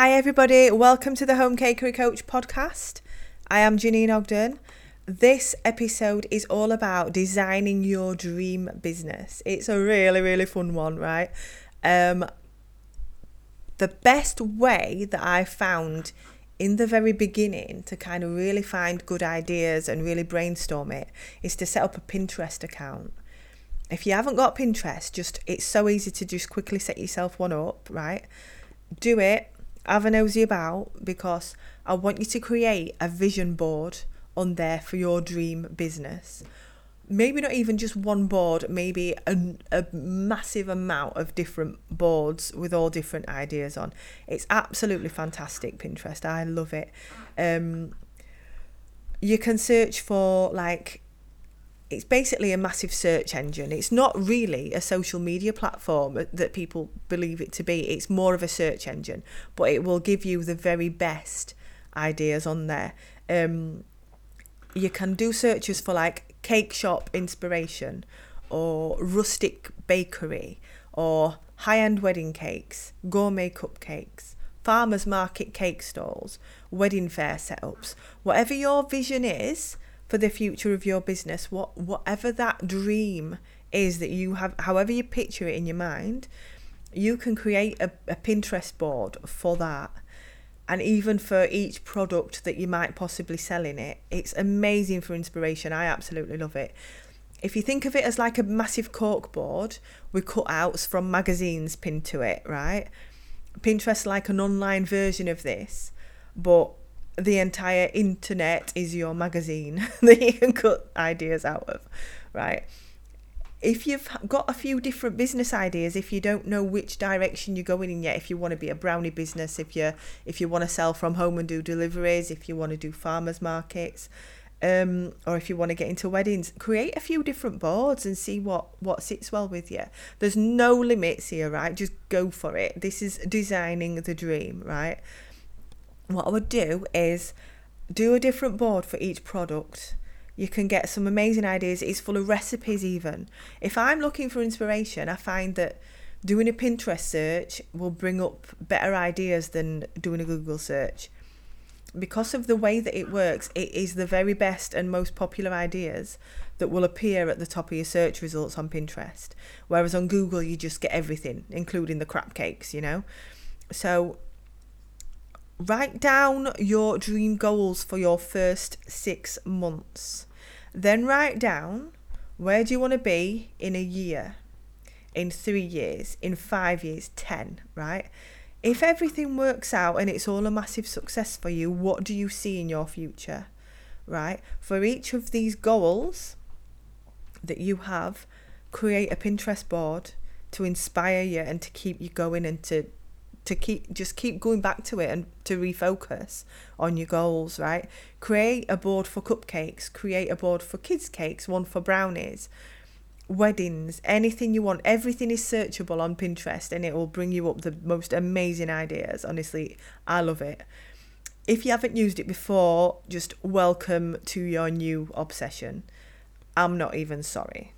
Hi, everybody. Welcome to the Home Cakery Coach podcast. I am Janine Ogden. This episode is all about designing your dream business. It's a really, really fun one, right? Um, the best way that I found in the very beginning to kind of really find good ideas and really brainstorm it is to set up a Pinterest account. If you haven't got Pinterest, just it's so easy to just quickly set yourself one up, right? Do it have a nosy about because I want you to create a vision board on there for your dream business. Maybe not even just one board, maybe a, a massive amount of different boards with all different ideas on. It's absolutely fantastic, Pinterest. I love it. Um, you can search for like it's basically a massive search engine. It's not really a social media platform that people believe it to be. It's more of a search engine, but it will give you the very best ideas on there. Um, you can do searches for like cake shop inspiration or rustic bakery or high end wedding cakes, gourmet cupcakes, farmers market cake stalls, wedding fair setups. Whatever your vision is, for the future of your business, what whatever that dream is that you have, however you picture it in your mind, you can create a, a Pinterest board for that. And even for each product that you might possibly sell in it, it's amazing for inspiration. I absolutely love it. If you think of it as like a massive cork board with cutouts from magazines pinned to it, right? Pinterest like an online version of this, but the entire internet is your magazine that you can cut ideas out of, right? If you've got a few different business ideas, if you don't know which direction you're going in yet, if you want to be a brownie business, if you if you want to sell from home and do deliveries, if you want to do farmers markets, um, or if you want to get into weddings, create a few different boards and see what what sits well with you. There's no limits here, right? Just go for it. This is designing the dream, right? What I would do is do a different board for each product. You can get some amazing ideas. It's full of recipes, even. If I'm looking for inspiration, I find that doing a Pinterest search will bring up better ideas than doing a Google search. Because of the way that it works, it is the very best and most popular ideas that will appear at the top of your search results on Pinterest. Whereas on Google, you just get everything, including the crap cakes, you know? So Write down your dream goals for your first six months. Then write down where do you want to be in a year, in three years, in five years, 10, right? If everything works out and it's all a massive success for you, what do you see in your future, right? For each of these goals that you have, create a Pinterest board to inspire you and to keep you going and to to keep just keep going back to it and to refocus on your goals right? Create a board for cupcakes create a board for kids cakes one for brownies weddings anything you want. Everything is searchable on pinterest and it will bring you up the most amazing ideas. Honestly i love it. If you haven't used it before just welcome to your new obsession. I'm not even sorry